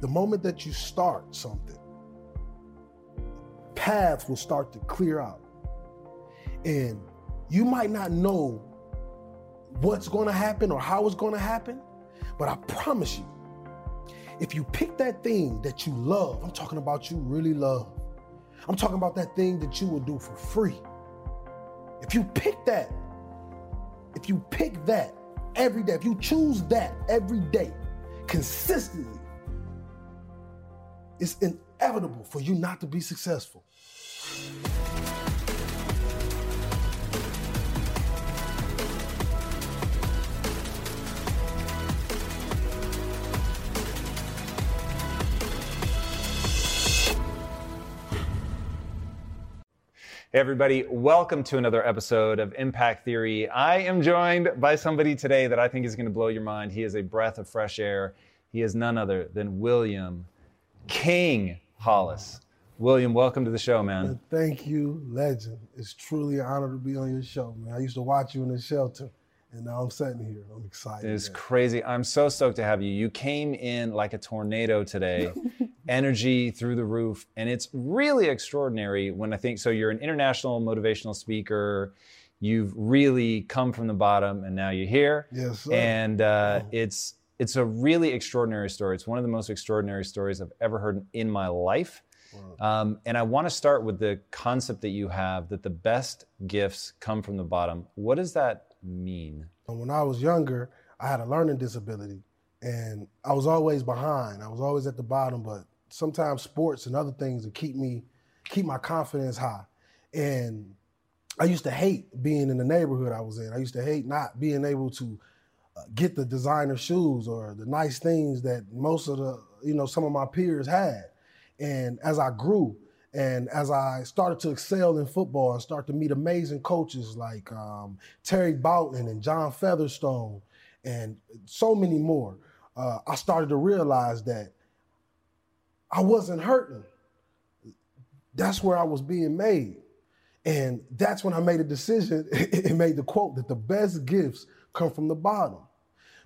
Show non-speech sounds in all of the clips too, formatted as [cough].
The moment that you start something, paths will start to clear out. And you might not know what's going to happen or how it's going to happen, but I promise you, if you pick that thing that you love, I'm talking about you really love, I'm talking about that thing that you will do for free. If you pick that, if you pick that every day, if you choose that every day consistently, it's inevitable for you not to be successful. Hey, everybody, welcome to another episode of Impact Theory. I am joined by somebody today that I think is going to blow your mind. He is a breath of fresh air. He is none other than William King Hollis. William, welcome to the show, man. Thank you, legend. It's truly an honor to be on your show, man. I used to watch you in the shelter, and now I'm sitting here. I'm excited. It's crazy. I'm so stoked to have you. You came in like a tornado today, [laughs] energy through the roof, and it's really extraordinary when I think so. You're an international motivational speaker. You've really come from the bottom, and now you're here. Yes, sir. And uh, it's it's a really extraordinary story. It's one of the most extraordinary stories I've ever heard in my life. Um, and I want to start with the concept that you have that the best gifts come from the bottom. What does that mean? When I was younger, I had a learning disability and I was always behind. I was always at the bottom, but sometimes sports and other things would keep me, keep my confidence high. And I used to hate being in the neighborhood I was in. I used to hate not being able to get the designer shoes or the nice things that most of the, you know, some of my peers had. And as I grew and as I started to excel in football and start to meet amazing coaches like um, Terry Boughton and John Featherstone and so many more, uh, I started to realize that I wasn't hurting. That's where I was being made. And that's when I made a decision [laughs] and made the quote that the best gifts come from the bottom.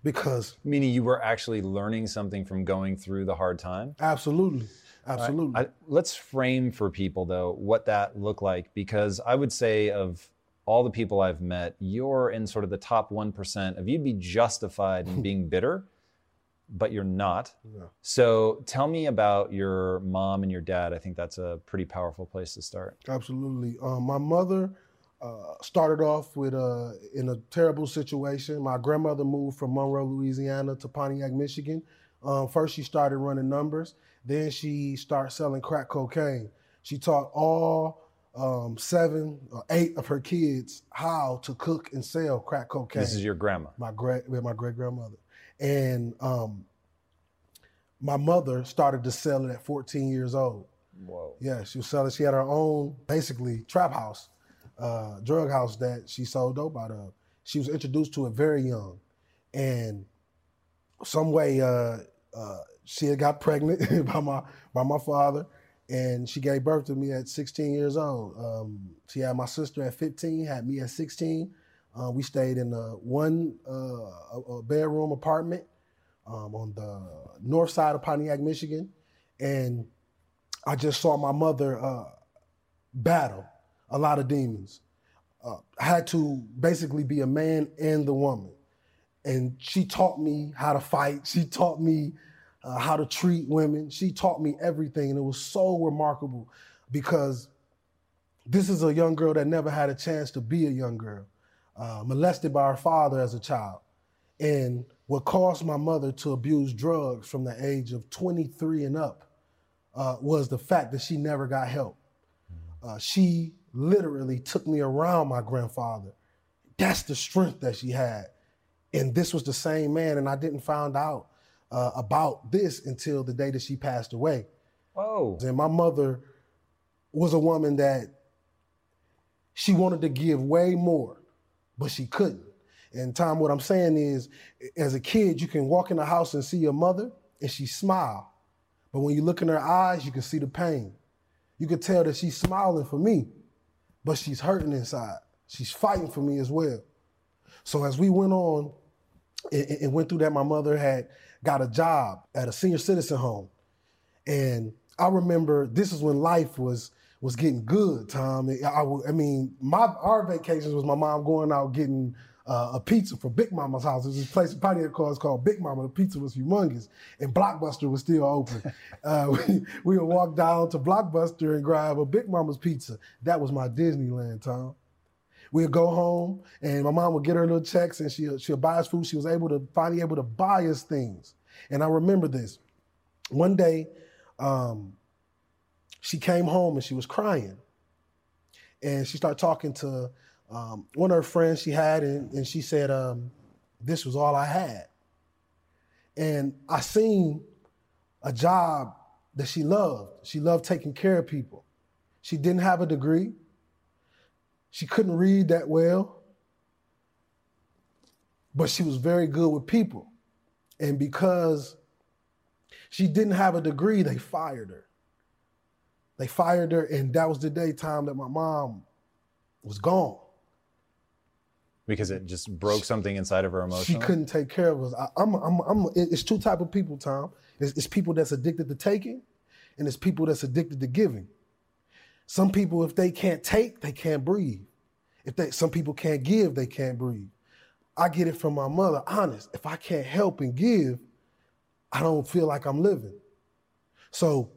Because Meaning you were actually learning something from going through the hard time? absolutely, absolutely. I, let's frame for people though what that looked like because I would say of all the people I've met, you're in sort of the top 1% of you'd be justified in [laughs] being bitter, but you're not. Yeah. So tell me about your mom and your dad. I think that's a pretty powerful place to start. Absolutely. Um, my mother uh, started off with uh, in a terrible situation. My grandmother moved from Monroe, Louisiana to Pontiac, Michigan. Um, first, she started running numbers. Then she started selling crack cocaine. She taught all um, seven or eight of her kids how to cook and sell crack cocaine. This is your grandma. my great my great grandmother, and um, my mother started to sell it at 14 years old. Whoa. Yeah, she was selling. She had her own basically trap house, uh, drug house that she sold dope out of. She was introduced to it very young, and some way uh, uh, she had got pregnant [laughs] by my by my father, and she gave birth to me at 16 years old. Um, she had my sister at 15, had me at 16. Uh, we stayed in a one uh, a, bedroom apartment um, on the north side of Pontiac, Michigan, and I just saw my mother uh, battle a lot of demons. Uh, I had to basically be a man and the woman. And she taught me how to fight. She taught me uh, how to treat women. She taught me everything, and it was so remarkable because this is a young girl that never had a chance to be a young girl, uh, molested by her father as a child. And what caused my mother to abuse drugs from the age of 23 and up uh, was the fact that she never got help. Uh, she literally took me around my grandfather. That's the strength that she had. And this was the same man, and I didn't find out uh, about this until the day that she passed away. Oh. And my mother was a woman that she wanted to give way more, but she couldn't. And Tom, what I'm saying is, as a kid, you can walk in the house and see your mother and she smile. But when you look in her eyes, you can see the pain. You can tell that she's smiling for me, but she's hurting inside. She's fighting for me as well. So as we went on and, went through that, my mother had got a job at a senior citizen home. And I remember this is when life was was getting good, Tom. I, I mean, my our vacations was my mom going out getting uh, a pizza from Big Mama's house. There's this place in Pioneer Cars called Big Mama. The pizza was humongous, and Blockbuster was still open. [laughs] uh, we, we would walk down to Blockbuster and grab a Big Mama's pizza. That was my Disneyland, Tom. We'd go home, and my mom would get her little checks, and she'll, she'll buy us food. She was able to finally able to buy us things. And I remember this. One day, um, she came home and she was crying. And she started talking to um, one of her friends she had, and, and she said, um, This was all I had. And I seen a job that she loved. She loved taking care of people. She didn't have a degree. She couldn't read that well, but she was very good with people. And because she didn't have a degree, they fired her. They fired her, and that was the day time that my mom was gone. Because it just broke something inside of her emotionally. She couldn't take care of us. I, am I'm, I'm, it's two type of people, Tom. It's, it's people that's addicted to taking, and it's people that's addicted to giving. Some people, if they can't take, they can't breathe. If they, some people can't give, they can't breathe. I get it from my mother. Honest, if I can't help and give, I don't feel like I'm living. So,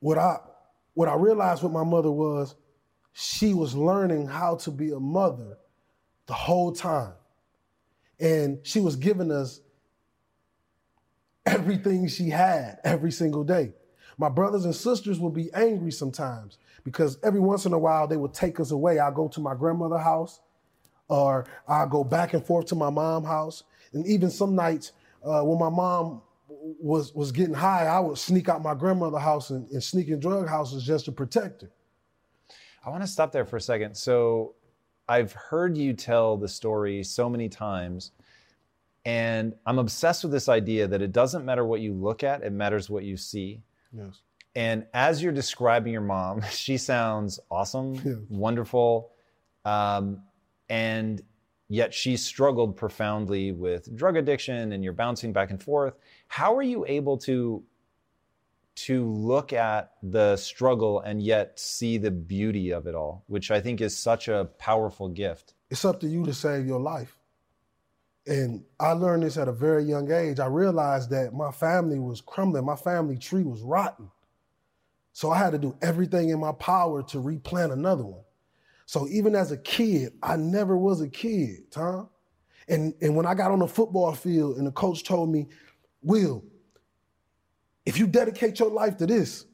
what I what I realized with my mother was she was learning how to be a mother the whole time. And she was giving us everything she had every single day. My brothers and sisters would be angry sometimes because every once in a while they would take us away. I'd go to my grandmother's house or I'd go back and forth to my mom's house. And even some nights uh, when my mom was was getting high, I would sneak out my grandmother's house and, and sneak in drug houses just to protect her. I want to stop there for a second. So I've heard you tell the story so many times, and I'm obsessed with this idea that it doesn't matter what you look at, it matters what you see. Yes. And as you're describing your mom, [laughs] she sounds awesome, [laughs] yes. wonderful, um, and yet she struggled profoundly with drug addiction, and you're bouncing back and forth. How are you able to to look at the struggle and yet see the beauty of it all, which I think is such a powerful gift. It's up to you to save your life. And I learned this at a very young age. I realized that my family was crumbling, my family tree was rotten. So I had to do everything in my power to replant another one. So even as a kid, I never was a kid, Tom. And, and when I got on the football field and the coach told me, Will, if you dedicate your life to this,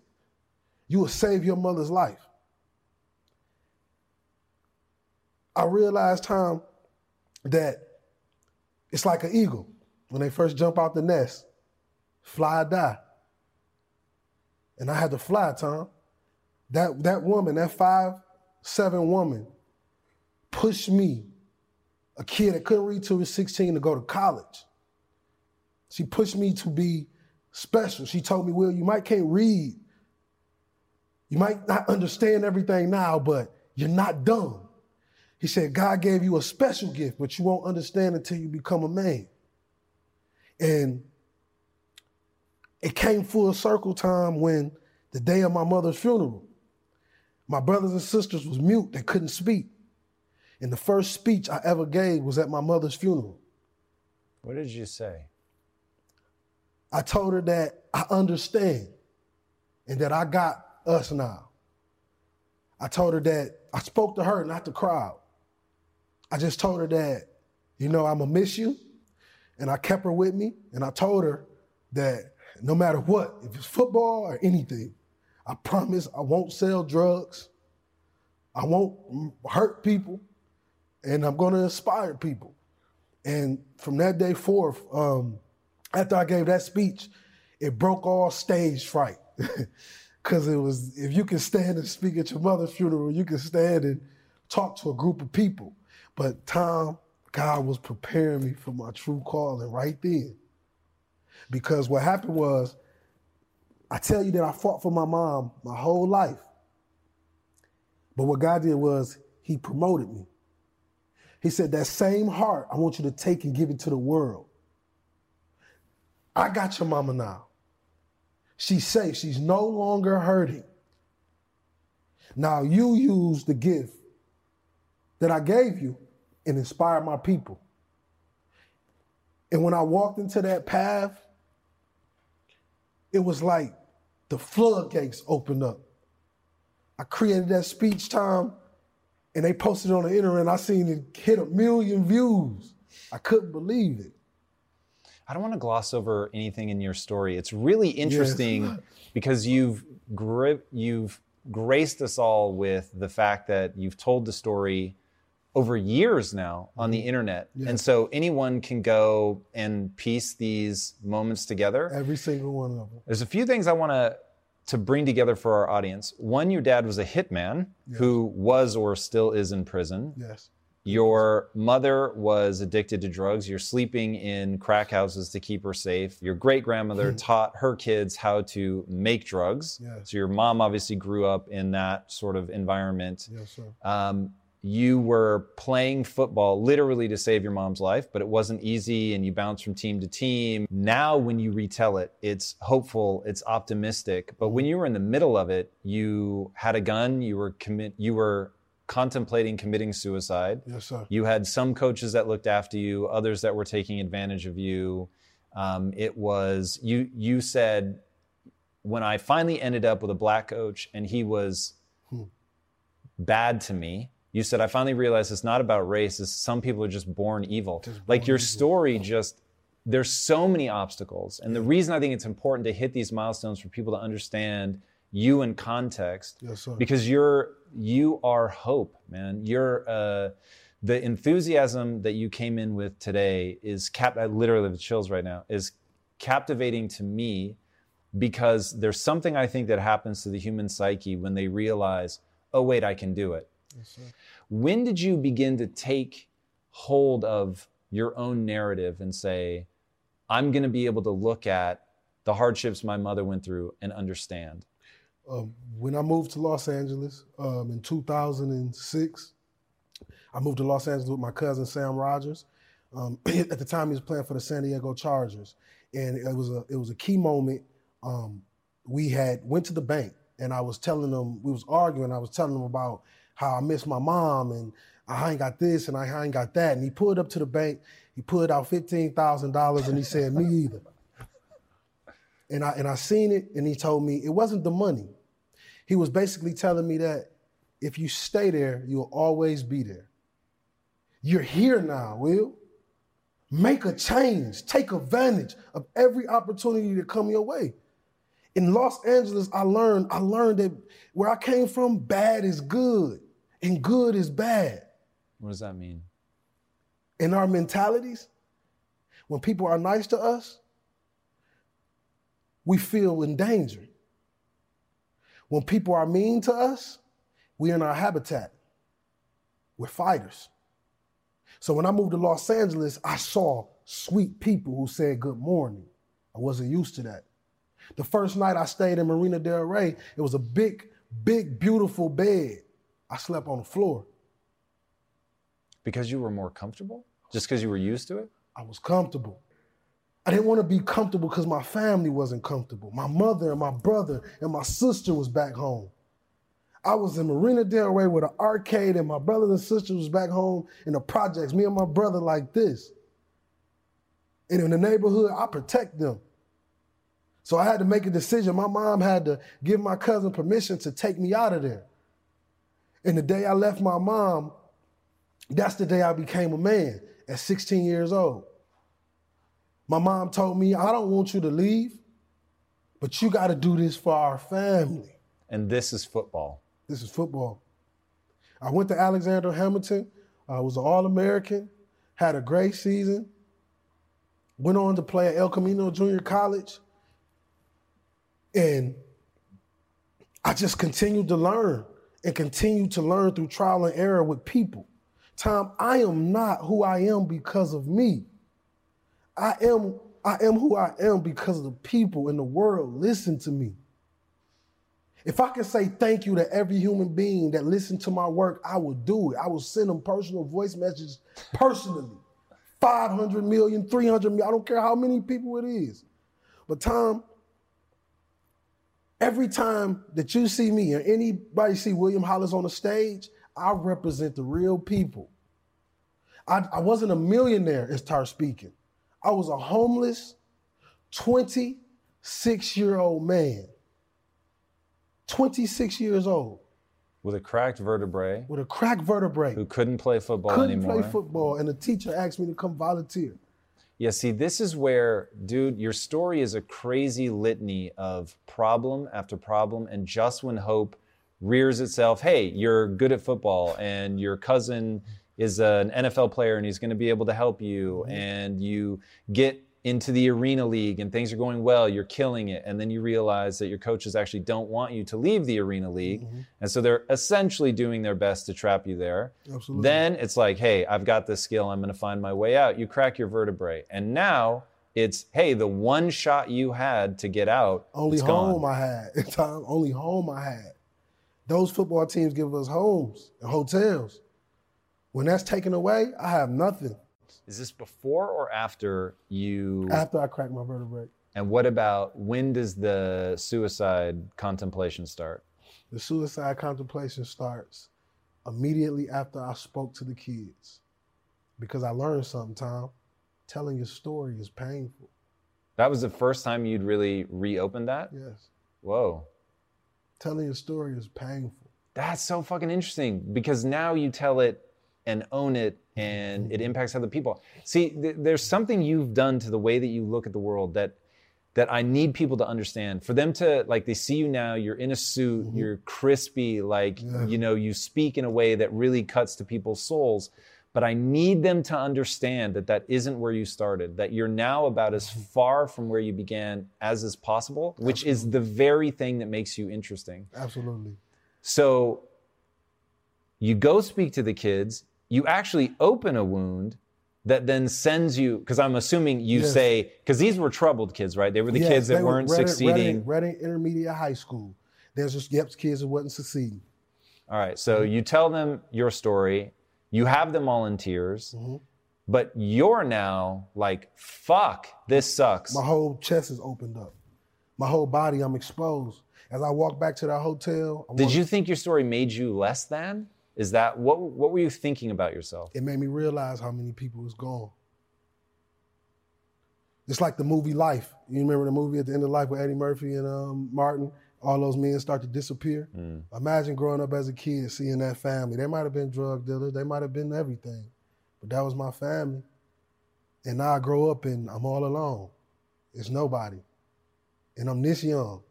you will save your mother's life. I realized, Tom, that it's like an eagle when they first jump out the nest, fly or die. And I had to fly, Tom. That, that woman, that five, seven woman, pushed me, a kid that couldn't read till he was 16, to go to college. She pushed me to be special. She told me, Will, you might can't read. You might not understand everything now, but you're not dumb. He said, God gave you a special gift, but you won't understand until you become a man. And it came full circle time when the day of my mother's funeral, my brothers and sisters was mute. They couldn't speak. And the first speech I ever gave was at my mother's funeral. What did you say? I told her that I understand and that I got us now. I told her that I spoke to her, not the crowd. I just told her that, you know, I'm gonna miss you. And I kept her with me and I told her that no matter what, if it's football or anything, I promise I won't sell drugs. I won't hurt people and I'm gonna inspire people. And from that day forth, um, after I gave that speech, it broke all stage fright. [laughs] Cause it was if you can stand and speak at your mother's funeral, you can stand and talk to a group of people. But Tom, God was preparing me for my true calling right then. Because what happened was, I tell you that I fought for my mom my whole life. But what God did was He promoted me. He said, That same heart, I want you to take and give it to the world. I got your mama now. She's safe. She's no longer hurting. Now you use the gift that I gave you and inspire my people. And when I walked into that path, it was like the floodgates opened up. I created that speech time and they posted it on the internet I seen it hit a million views. I couldn't believe it. I don't want to gloss over anything in your story. It's really interesting yes. [laughs] because you've gri- you've graced us all with the fact that you've told the story over years now on the mm-hmm. internet. Yes. And so anyone can go and piece these moments together. Every single one of them. There's a few things I want to to bring together for our audience. One, your dad was a hitman yes. who was or still is in prison. Yes. Your mother was addicted to drugs. You're sleeping in crack houses to keep her safe. Your great grandmother taught her kids how to make drugs. Yes. So your mom obviously grew up in that sort of environment. Yes, sir. Um, you were playing football literally to save your mom's life, but it wasn't easy and you bounced from team to team. Now, when you retell it, it's hopeful, it's optimistic. But when you were in the middle of it, you had a gun, you were commit, you were contemplating committing suicide. Yes, sir. You had some coaches that looked after you, others that were taking advantage of you. Um, it was you. You said when I finally ended up with a black coach and he was hmm. bad to me. You said I finally realized it's not about race. It's some people are just born evil. Just like your evil. story, just there's so many obstacles, and the reason I think it's important to hit these milestones for people to understand you in context yes, sir. because you're you are hope man. You're uh, the enthusiasm that you came in with today is cap I literally have chills right now is captivating to me because there's something I think that happens to the human psyche when they realize oh wait I can do it. Yes, when did you begin to take hold of your own narrative and say I'm going to be able to look at the hardships my mother went through and understand um, when I moved to Los Angeles um, in 2006, I moved to Los Angeles with my cousin Sam Rogers. Um, [clears throat] at the time, he was playing for the San Diego Chargers, and it was a it was a key moment. Um, we had went to the bank, and I was telling them we was arguing. I was telling them about how I miss my mom, and I ain't got this, and I ain't got that. And he pulled up to the bank. He pulled out fifteen thousand dollars, and he said, "Me either." And I and I seen it, and he told me it wasn't the money. He was basically telling me that if you stay there, you'll always be there. You're here now, Will. Make a change. Take advantage of every opportunity to come your way. In Los Angeles, I learned, I learned that where I came from, bad is good and good is bad. What does that mean? In our mentalities, when people are nice to us, we feel in danger. When people are mean to us, we're in our habitat. We're fighters. So when I moved to Los Angeles, I saw sweet people who said good morning. I wasn't used to that. The first night I stayed in Marina Del Rey, it was a big, big, beautiful bed. I slept on the floor. Because you were more comfortable? Just because you were used to it? I was comfortable. I didn't want to be comfortable because my family wasn't comfortable. My mother and my brother and my sister was back home. I was in Marina Del Rey with an arcade, and my brothers and sisters was back home in the projects. Me and my brother like this. And in the neighborhood, I protect them. So I had to make a decision. My mom had to give my cousin permission to take me out of there. And the day I left my mom, that's the day I became a man at 16 years old. My mom told me, I don't want you to leave, but you got to do this for our family. And this is football. This is football. I went to Alexander Hamilton. I was an All American, had a great season. Went on to play at El Camino Junior College. And I just continued to learn and continued to learn through trial and error with people. Tom, I am not who I am because of me. I am I am who I am because the people in the world listen to me. If I can say thank you to every human being that listened to my work, I will do it. I will send them personal voice messages personally. 500 million, 300 million, I don't care how many people it is. But Tom, every time that you see me or anybody see William Hollis on the stage, I represent the real people. I, I wasn't a millionaire and start speaking. I was a homeless 26 year old man. 26 years old. With a cracked vertebrae. With a cracked vertebrae. Who couldn't play football couldn't anymore. Couldn't play football. And a teacher asked me to come volunteer. Yeah, see, this is where, dude, your story is a crazy litany of problem after problem. And just when hope rears itself, hey, you're good at football and your cousin is an NFL player and he's going to be able to help you, mm-hmm. and you get into the arena league and things are going well, you're killing it, and then you realize that your coaches actually don't want you to leave the arena league, mm-hmm. and so they're essentially doing their best to trap you there. Absolutely. Then it's like, hey, I've got this skill, I'm going to find my way out. You crack your vertebrae, and now it's hey, the one shot you had to get out. Only home gone. I had. [laughs] Time only home I had. Those football teams give us homes and hotels. When that's taken away, I have nothing. Is this before or after you? After I cracked my vertebrae. And what about when does the suicide contemplation start? The suicide contemplation starts immediately after I spoke to the kids. Because I learned something, Tom. Telling your story is painful. That was the first time you'd really reopened that? Yes. Whoa. Telling your story is painful. That's so fucking interesting because now you tell it and own it and it impacts other people. See, th- there's something you've done to the way that you look at the world that that I need people to understand. For them to like they see you now, you're in a suit, mm-hmm. you're crispy, like yeah. you know, you speak in a way that really cuts to people's souls. But I need them to understand that that isn't where you started, that you're now about as mm-hmm. far from where you began as is possible, which Absolutely. is the very thing that makes you interesting. Absolutely. So you go speak to the kids, you actually open a wound that then sends you because i'm assuming you yes. say because these were troubled kids right? They were the yes, kids that weren't were Reading, succeeding. Reading, Reading Intermediate High School. There's just yep kids that wasn't succeeding. All right so mm-hmm. you tell them your story. You have them all in tears. Mm-hmm. but you're now like fuck this sucks. My whole chest is opened up. My whole body i'm exposed. As i walk back to the hotel I did you think your story made you less than is that what what were you thinking about yourself? It made me realize how many people was gone. It's like the movie Life. You remember the movie at the end of Life with Eddie Murphy and um, Martin? All those men start to disappear. Mm. Imagine growing up as a kid, seeing that family. They might have been drug dealers. They might have been everything, but that was my family. And now I grow up and I'm all alone. It's nobody, and I'm this young.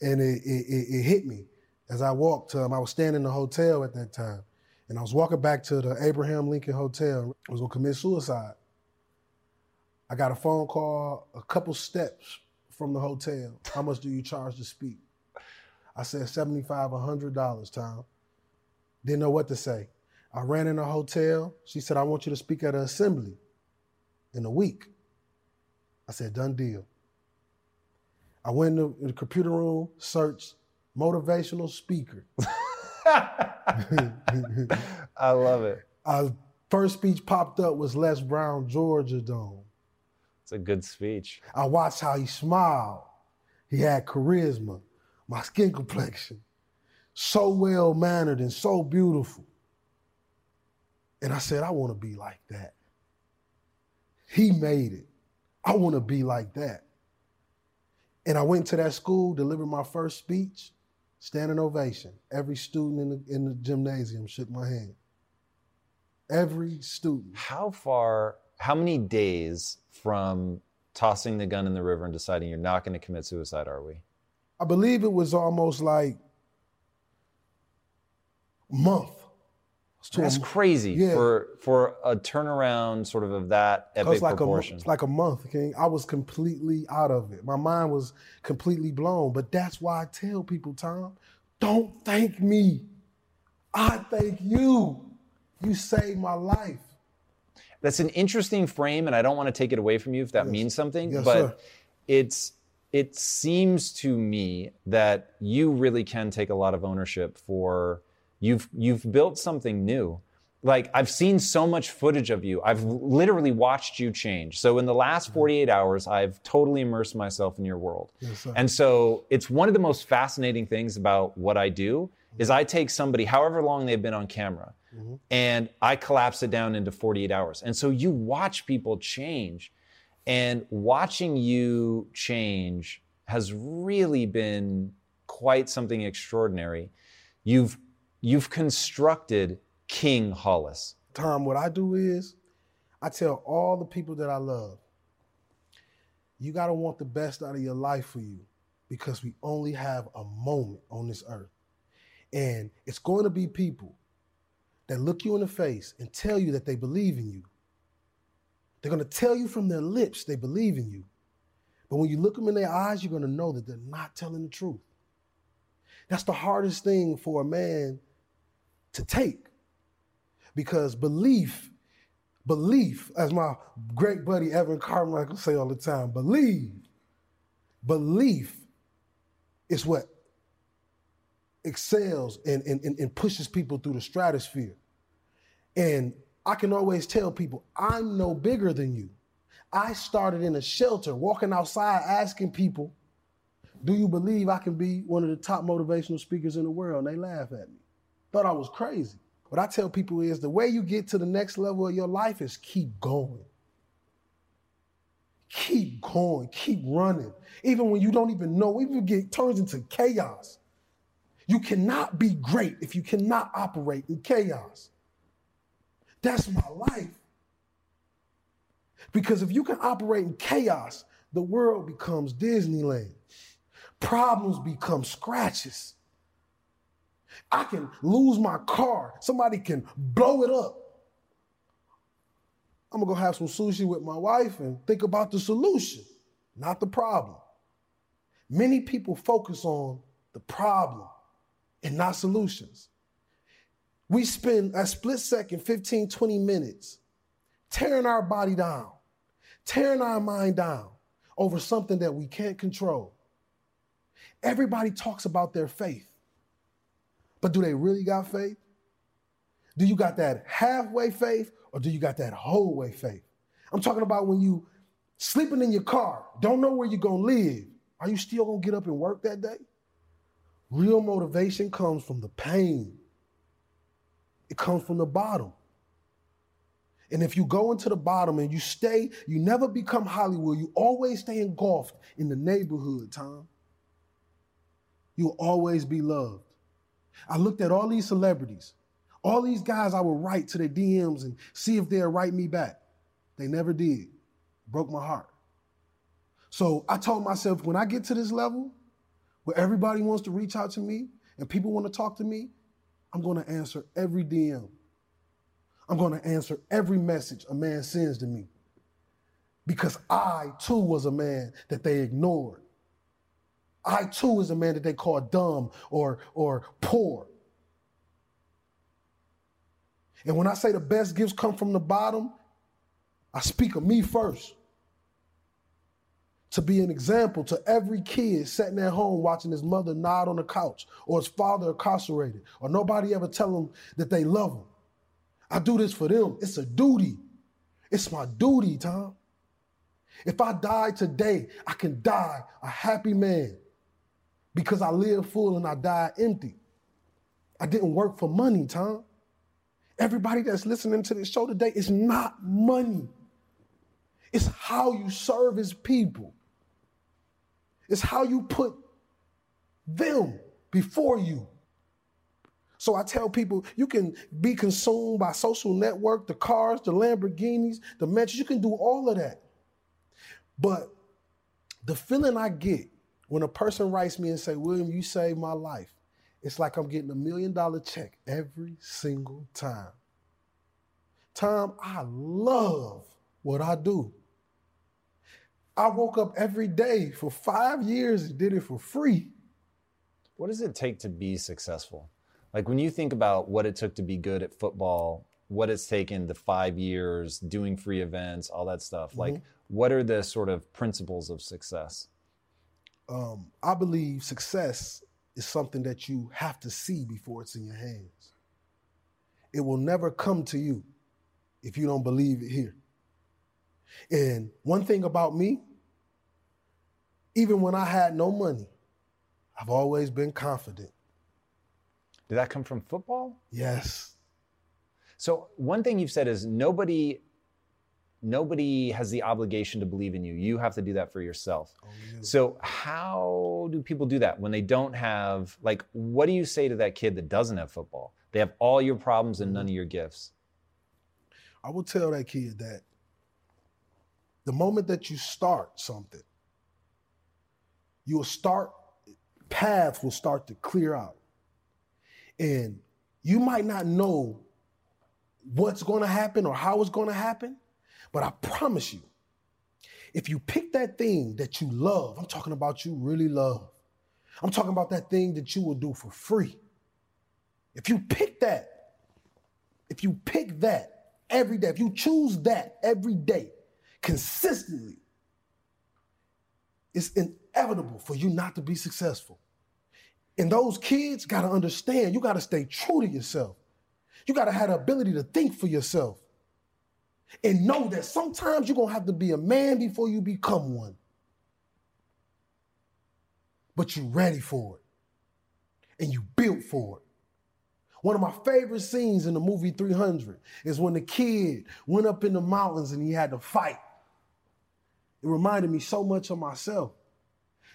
And it, it, it, it hit me as I walked him, I was staying in the hotel at that time, and I was walking back to the Abraham Lincoln Hotel. I was gonna commit suicide. I got a phone call a couple steps from the hotel. How much do you charge to speak? I said seventy-five, hundred dollars, Tom. Didn't know what to say. I ran in the hotel. She said, I want you to speak at an assembly in a week. I said, done deal. I went in the computer room, searched motivational speaker. [laughs] [laughs] I love it. Our first speech popped up was Les Brown, Georgia Dome. It's a good speech. I watched how he smiled. He had charisma, my skin complexion, so well mannered and so beautiful. And I said, I want to be like that. He made it. I want to be like that. And I went to that school, delivered my first speech, standing ovation. Every student in the, in the gymnasium shook my hand. Every student. How far, how many days from tossing the gun in the river and deciding you're not going to commit suicide are we? I believe it was almost like month. To That's a- crazy Yeah. for for a turnaround sort of of that epic It's like a, proportion. it's like a month, King. I was completely out of it. My mind was completely blown. But that's why I tell people, Tom, don't thank me. I thank you. You saved my life. That's an interesting frame, and I don't want to take it away from you if that Yes. means something. Yes, but sir. it's it seems to me that you really can take a lot of ownership for you've you've built something new. Like I've seen so much footage of you. I've literally watched you change. So in the last mm-hmm. 48 hours, I've totally immersed myself in your world. Yes. And so it's one of the most fascinating things about what I do is mm-hmm. I take somebody, however long they've been on camera, mm-hmm. and I collapse it down into 48 hours. And so you watch people change, and watching you change has really been quite something extraordinary. You've you've constructed King Hollis. Tom, what I do is I tell all the people that I love, you got to want the best out of your life for you because we only have a moment on this earth. And it's going to be people that look you in the face and tell you that they believe in you. They're going to tell you from their lips they believe in you. But when you look them in their eyes, you're going to know that they're not telling the truth. That's the hardest thing for a man to take because belief, belief, as my great buddy Evan Carmichael say all the time, believe, belief is what excels and, and, and, pushes people through the stratosphere. And I can always tell people, I'm no bigger than you. I started in a shelter, walking outside asking people, do you believe I can be one of the top motivational speakers in the world? And they laugh at me. Thought I was crazy. What I tell people is the way you get to the next level of your life is keep going. Keep going, keep running. Even when you don't even know, even it turns into chaos. You cannot be great if you cannot operate in chaos. That's my life. Because if you can operate in chaos, the world becomes Disneyland. Problems become scratches. I can lose my car. Somebody can blow it up. I'm gonna go have some sushi with my wife and think about the solution, not the problem. Many people focus on the problem and not solutions. We spend a split second, 15, 20 minutes tearing our body down, tearing our mind down over something that we can't control. Everybody talks about their faith, but do they really got faith? Do you got that halfway faith or do you got that whole way faith? I'm talking about when you sleeping in your car, don't know where you're gonna live. Are you still gonna get up and work that day? Real motivation comes from the pain. It comes from the bottom. And if you go into the bottom and you stay, you never become Hollywood. You always stay engulfed in the neighborhood, Tom. You'll always be loved. I looked at all these celebrities, all these guys I would write to their DMs and see if they'll write me back. They never did. Broke my heart. So I told myself when I get to this level where everybody wants to reach out to me and people want to talk to me, I'm going to answer every DM. I'm going to answer every message a man sends to me because I too was a man that they ignored. I too is a man that they call dumb or, or poor. And when I say the best gifts come from the bottom, I speak of me first. To be an example to every kid sitting at home watching his mother nod on the couch or his father incarcerated or nobody ever tell them that they love him. I do this for them. It's a duty. It's my duty, Tom. If I die today, I can die a happy man because I live full and I die empty. I didn't work for money, Tom. Everybody that's listening to this show today, it's not money. It's how you serve his people. It's how you put them before you. So I tell people you can be consumed by social network, the cars, the Lamborghinis, the mansions. You can do all of that. But the feeling I get when a person writes me and say, William, you saved my life, it's like I'm getting a million dollar check every single time. Tom, I love what I do. I woke up every day for five years and did it for free. What does it take to be successful? Like when you think about what it took to be good at football, what it's taken the five years doing free events, all that stuff. Mm-hmm. Like, what are the sort of principles of success? Um, I believe success is something that you have to see before it's in your hands. It will never come to you if you don't believe it here. And one thing about me, even when I had no money, I've always been confident. Did that come from football? Yes. So one thing you've said is nobody nobody has the obligation to believe in you. You have to do that for yourself. Oh, yeah. So how do people do that when they don't have like what do you say to that kid that doesn't have football? They have all your problems and none of your gifts. I will tell that kid that the moment that you start something, you will start paths will start to clear out. And you might not know what's going to happen or how it's going to happen, but I promise you, if you pick that thing that you love, I'm talking about you really love. I'm talking about that thing that you will do for free. If you pick that, if you pick that every day, if you choose that every day consistently, it's inevitable for you not to be successful. And those kids got to understand you got to stay true to yourself. You got to have the ability to think for yourself and know that sometimes you're going to have to be a man before you become one. But you're ready for it and you built for it. One of my favorite scenes in the movie 300 is when the kid went up in the mountains and he had to fight. It reminded me so much of myself.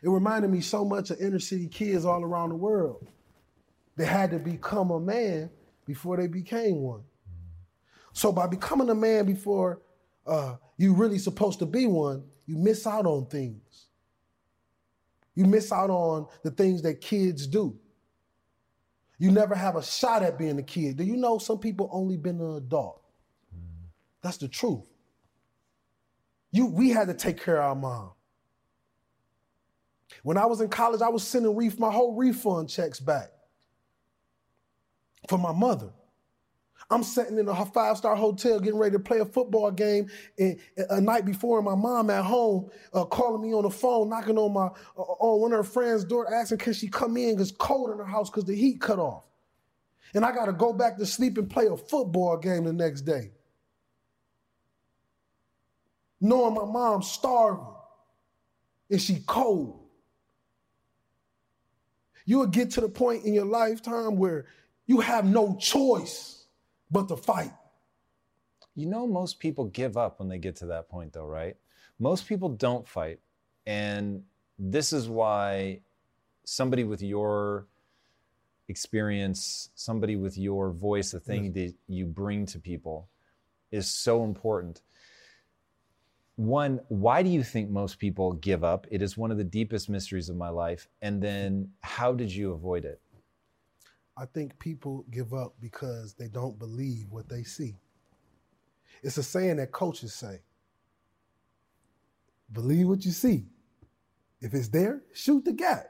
It reminded me so much of inner city kids all around the world. They had to become a man before they became one. So by becoming a man before uh, you really supposed to be one, you miss out on things. You miss out on the things that kids do. You never have a shot at being a kid. Do you know some people only been an adult? That's the truth. You, we had to take care of our mom. When I was in college, I was sending ref- my whole refund checks back for my mother. I'm sitting in a five star hotel getting ready to play a football game and, a night before, and my mom at home uh, calling me on the phone, knocking on my uh, on one of her friends' door, asking can she come in? Because cold in her house because the heat cut off, and I got to go back to sleep and play a football game the next day, knowing my mom's starving and she cold. You will get to the point in your lifetime where you have no choice but to fight. You know, most people give up when they get to that point, though, right? Most people don't fight. And this is why somebody with your experience, somebody with your voice, the thing yes. that you bring to people is so important one, why do you think most people give up? It is one of the deepest mysteries of my life. And then, how did you avoid it? I think people give up because they don't believe what they see. It's a saying that coaches say believe what you see. If it's there, shoot the gap.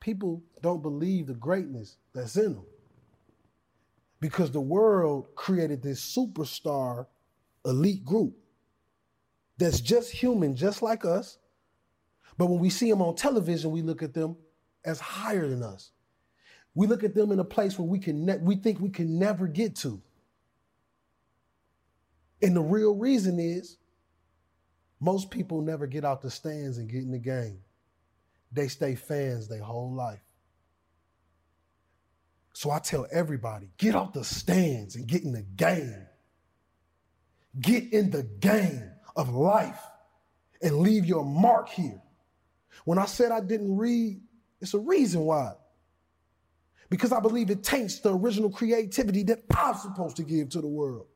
People don't believe the greatness that's in them because the world created this superstar elite group that's just human, just like us. But when we see them on television, we look at them as higher than us. We look at them in a place where we can ne- we think we can never get to. And the real reason is most people never get out the stands and get in the game. They stay fans their whole life. So I tell everybody, get out the stands and get in the game. Get in the game of life and leave your mark here. When I said I didn't read, it's a reason why. Because I believe it taints the original creativity that I'm supposed to give to the world.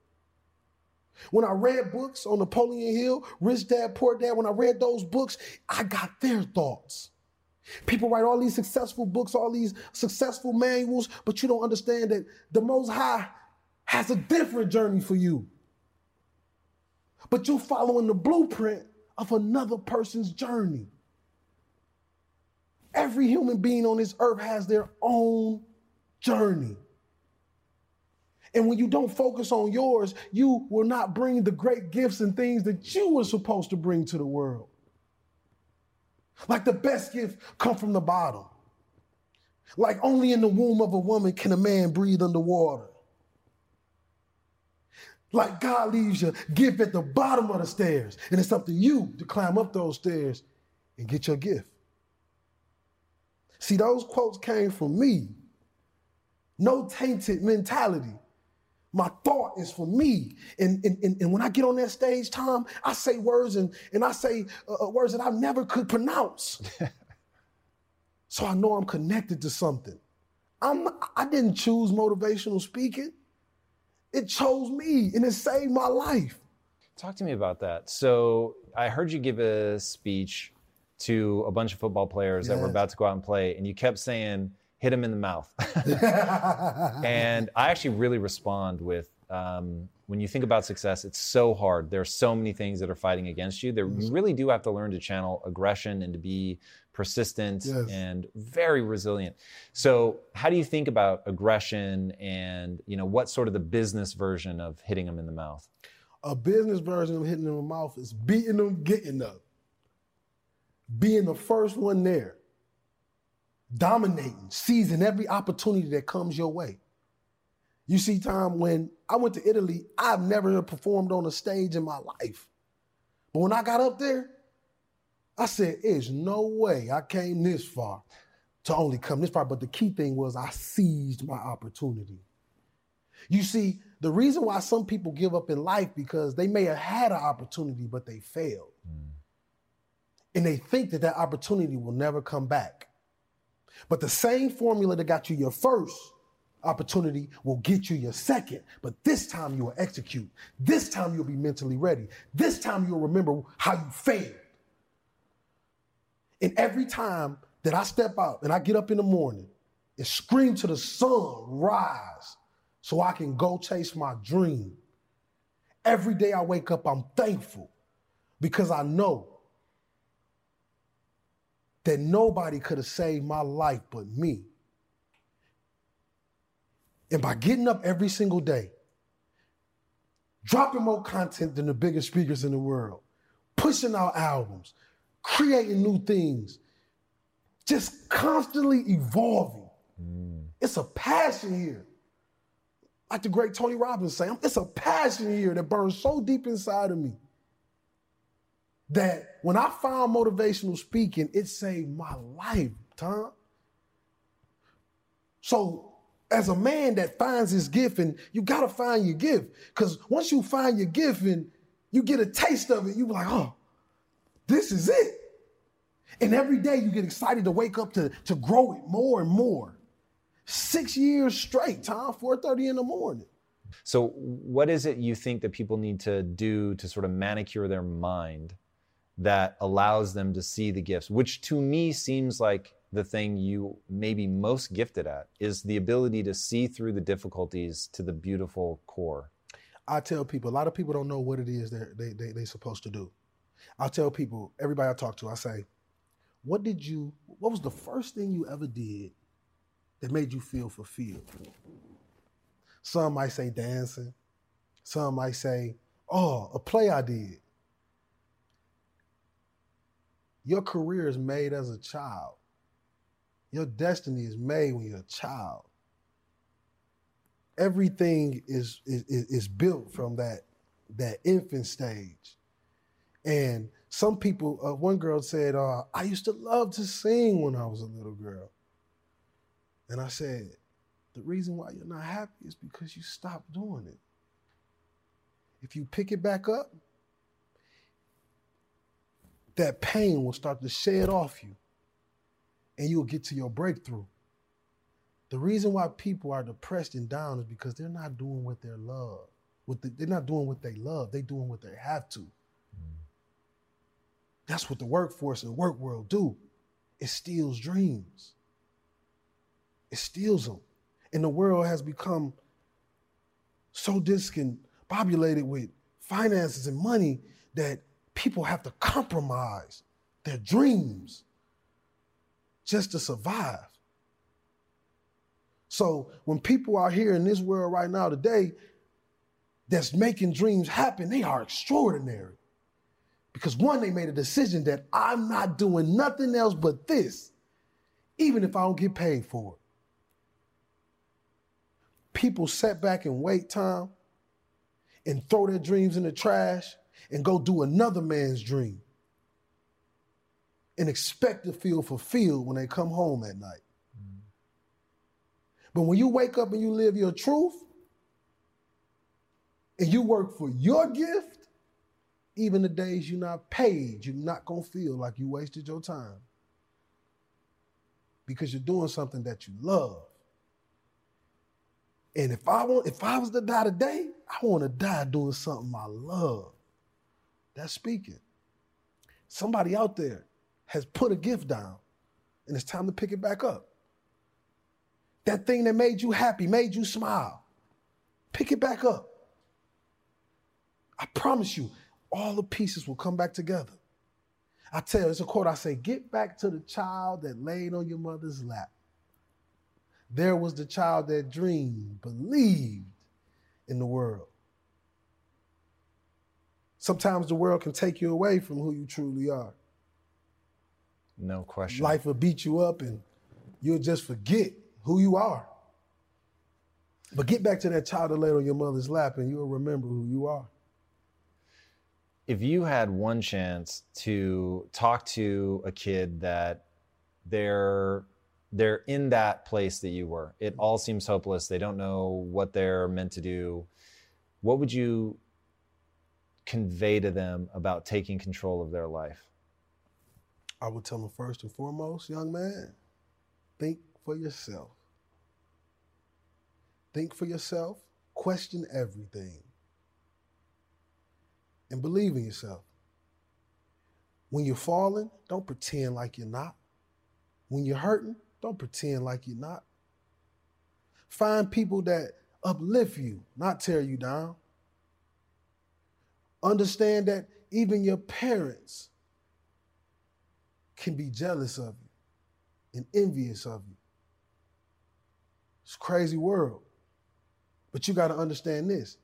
When I read books on Napoleon Hill, Rich Dad, Poor Dad, when I read those books, I got their thoughts. People write all these successful books, all these successful manuals, but you don't understand that the Most High has a different journey for you. But you're following the blueprint of another person's journey. Every human being on this earth has their own journey. And when you don't focus on yours, you will not bring the great gifts and things that you were supposed to bring to the world. Like the best gift come from the bottom. Like only in the womb of a woman can a man breathe underwater. Like God leaves your gift at the bottom of the stairs, and it's up to you to climb up those stairs and get your gift. See, those quotes came from me. No tainted mentality. My thought is for me. And, and, and, and when I get on that stage, Tom, I say words and, and I say uh, uh words that I never could pronounce. [laughs] so I know I'm connected to something. I'm, I didn't choose motivational speaking. It chose me and it saved my life. Talk to me about that. So I heard you give a speech to a bunch of football players yes. that were about to go out and play, and you kept saying, hit him in the mouth. [laughs] and I actually really respond with um, when you think about success, it's so hard. There are so many things that are fighting against you. There, you really do have to learn to channel aggression and to be persistent yes. and very resilient. So, how do you think about aggression and you know what sort of the business version of hitting them in the mouth? A business version of hitting them in the mouth is beating them, getting them, being the first one there dominating, seizing every opportunity that comes your way. You see, Tom, when I went to Italy, I've never performed on a stage in my life. But when I got up there, I said, there's no way I came this far to only come this far. But the key thing was I seized my opportunity. You see, the reason why some people give up in life because they may have had an opportunity, but they failed. Mm. And they think that that opportunity will never come back. But the same formula that got you your first opportunity will get you your second. But this time you will execute. This time you'll be mentally ready. This time you'll remember how you failed. And every time that I step out and I get up in the morning and scream to the sun, rise, so I can go chase my dream. Every day I wake up, I'm thankful because I know that nobody could have saved my life but me. And by getting up every single day, dropping more content than the biggest speakers in the world, pushing out albums, creating new things, just constantly evolving. Mm. It's a passion here. Like the great Tony Robbins say, it's a passion here that burns so deep inside of me that when I found motivational speaking, it saved my life, Tom. So, as a man that finds his gift, and you gotta find your gift, because once you find your gift and you get a taste of it, you be like, oh, this is it. And every day you get excited to wake up to, to grow it more and more. Six years straight, Tom, 4:30 in the morning. So, what is it you think that people need to do to sort of manicure their mind that allows them to see the gifts, which to me seems like the thing you may be most gifted at is the ability to see through the difficulties to the beautiful core. I tell people, a lot of people don't know what it is they're, they, they, they're supposed to do. I tell people, everybody I talk to, I say, what did you, what was the first thing you ever did that made you feel fulfilled? Some might say dancing. Some might say, oh, a play I did. Your career is made as a child. Your destiny is made when you're a child. Everything is, is, is built from that, that infant stage. And some people, uh, one girl said, uh, I used to love to sing when I was a little girl. And I said, the reason why you're not happy is because you stopped doing it. If you pick it back up, that pain will start to shed off you and you'll get to your breakthrough. The reason why people are depressed and down is because they're not doing what they love. What the, they're not doing what they love. They're doing what they have to. That's what the workforce and the work world do. It steals dreams. It steals them. And the world has become so discombobulated with finances and money that people have to compromise their dreams just to survive. So when people are here in this world right now today that's making dreams happen, they are extraordinary. Because one, they made a decision that I'm not doing nothing else but this, even if I don't get paid for it. People set back and wait time and throw their dreams in the trash and go do another man's dream and expect to feel fulfilled when they come home at night. Mm-hmm. But when you wake up and you live your truth and you work for your gift, even the days you're not paid, you're not going to feel like you wasted your time because you're doing something that you love. And if I want, if I was to die today, I want to die doing something I love. That's speaking. Somebody out there has put a gift down, and it's time to pick it back up. That thing that made you happy, made you smile, pick it back up. I promise you, all the pieces will come back together. I tell you, it's a quote I say, get back to the child that laid on your mother's lap. There was the child that dreamed, believed in the world. Sometimes the world can take you away from who you truly are. No question. Life will beat you up and you'll just forget who you are. But get back to that child that laid on your mother's lap and you'll remember who you are. If you had one chance to talk to a kid that they're they're in that place that you were. It all seems hopeless. They don't know what they're meant to do. What would you convey to them about taking control of their life? I would tell them first and foremost, young man, think for yourself. Think for yourself, question everything, and believe in yourself. When you're falling, don't pretend like you're not. When you're hurting, don't pretend like you're not. Find people that uplift you, not tear you down. Understand that even your parents can be jealous of you and envious of you. It's crazy world. But you got to understand this.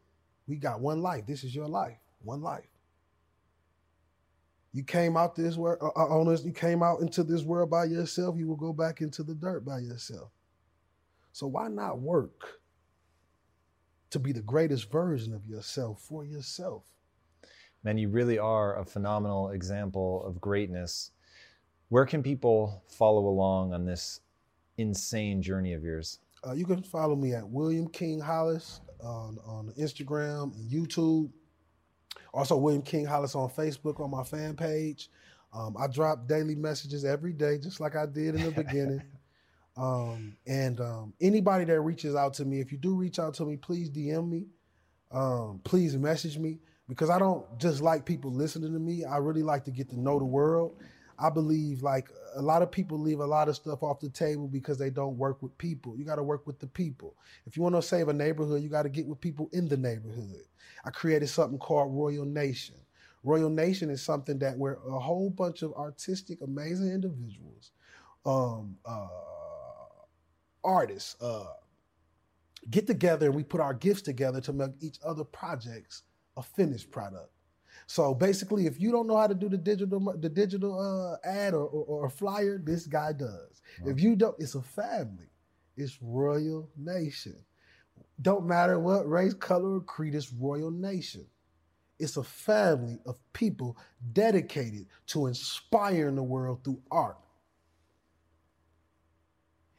We got one life. This is your life. One life. You came out this world uh, uh, on you came out into this world by yourself, you will go back into the dirt by yourself. So why not work to be the greatest version of yourself for yourself? Man, you really are a phenomenal example of greatness. Where can people follow along on this insane journey of yours? Uh, you can follow me at William King Hollis on, on Instagram and YouTube. Also, William King Hollis on Facebook on my fan page. Um, I drop daily messages every day, just like I did in the beginning. [laughs] Um, and um, anybody that reaches out to me, if you do reach out to me, please DM me. Um, please message me because I don't just like people listening to me. I really like to get to know the world. I believe like a lot of people leave a lot of stuff off the table because they don't work with people. You got to work with the people. If you want to save a neighborhood, you got to get with people in the neighborhood. I created something called Royal Nation. Royal Nation is something that we're a whole bunch of artistic, amazing individuals, um, uh, artists, uh, get together and we put our gifts together to make each other projects a finished product. So basically, if you don't know how to do the digital the digital uh, ad or, or, or, flyer, this guy does. If you don't, it's a family. It's Royal Nation. Don't matter what race, color, or creed. It's Royal Nation. It's a family of people dedicated to inspiring the world through art.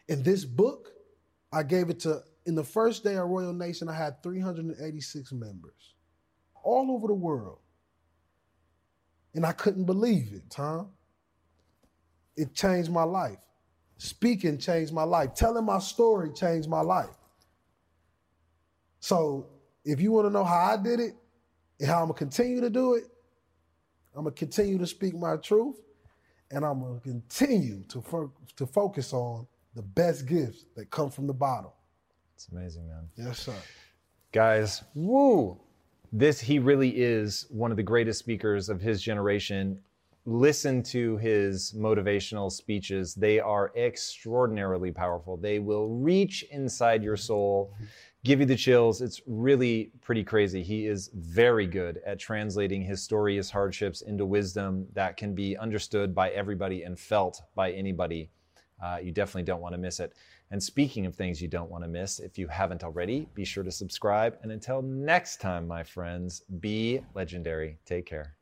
In this book, I gave it to, in the first day of Royal Nation, I had 386 members all over the world And I couldn't believe it, Tom. It changed my life. Speaking changed my life. Telling my story changed my life. So if you want to know how I did it and how I'm gonna continue to do it, I'm gonna continue to speak my truth, and I'm gonna continue to fo- to focus on the best gifts that come from the bottom. It's amazing, man. Yes, sir. Guys, woo! This he really is one of the greatest speakers of his generation. Listen to his motivational speeches. They are extraordinarily powerful. They will reach inside your soul, give you the chills. It's really pretty crazy. He is very good at translating his story, his hardships into wisdom that can be understood by everybody and felt by anybody. Uh, you definitely don't want to miss it. And speaking of things you don't want to miss, if you haven't already, be sure to subscribe. And until next time, my friends, be legendary. Take care.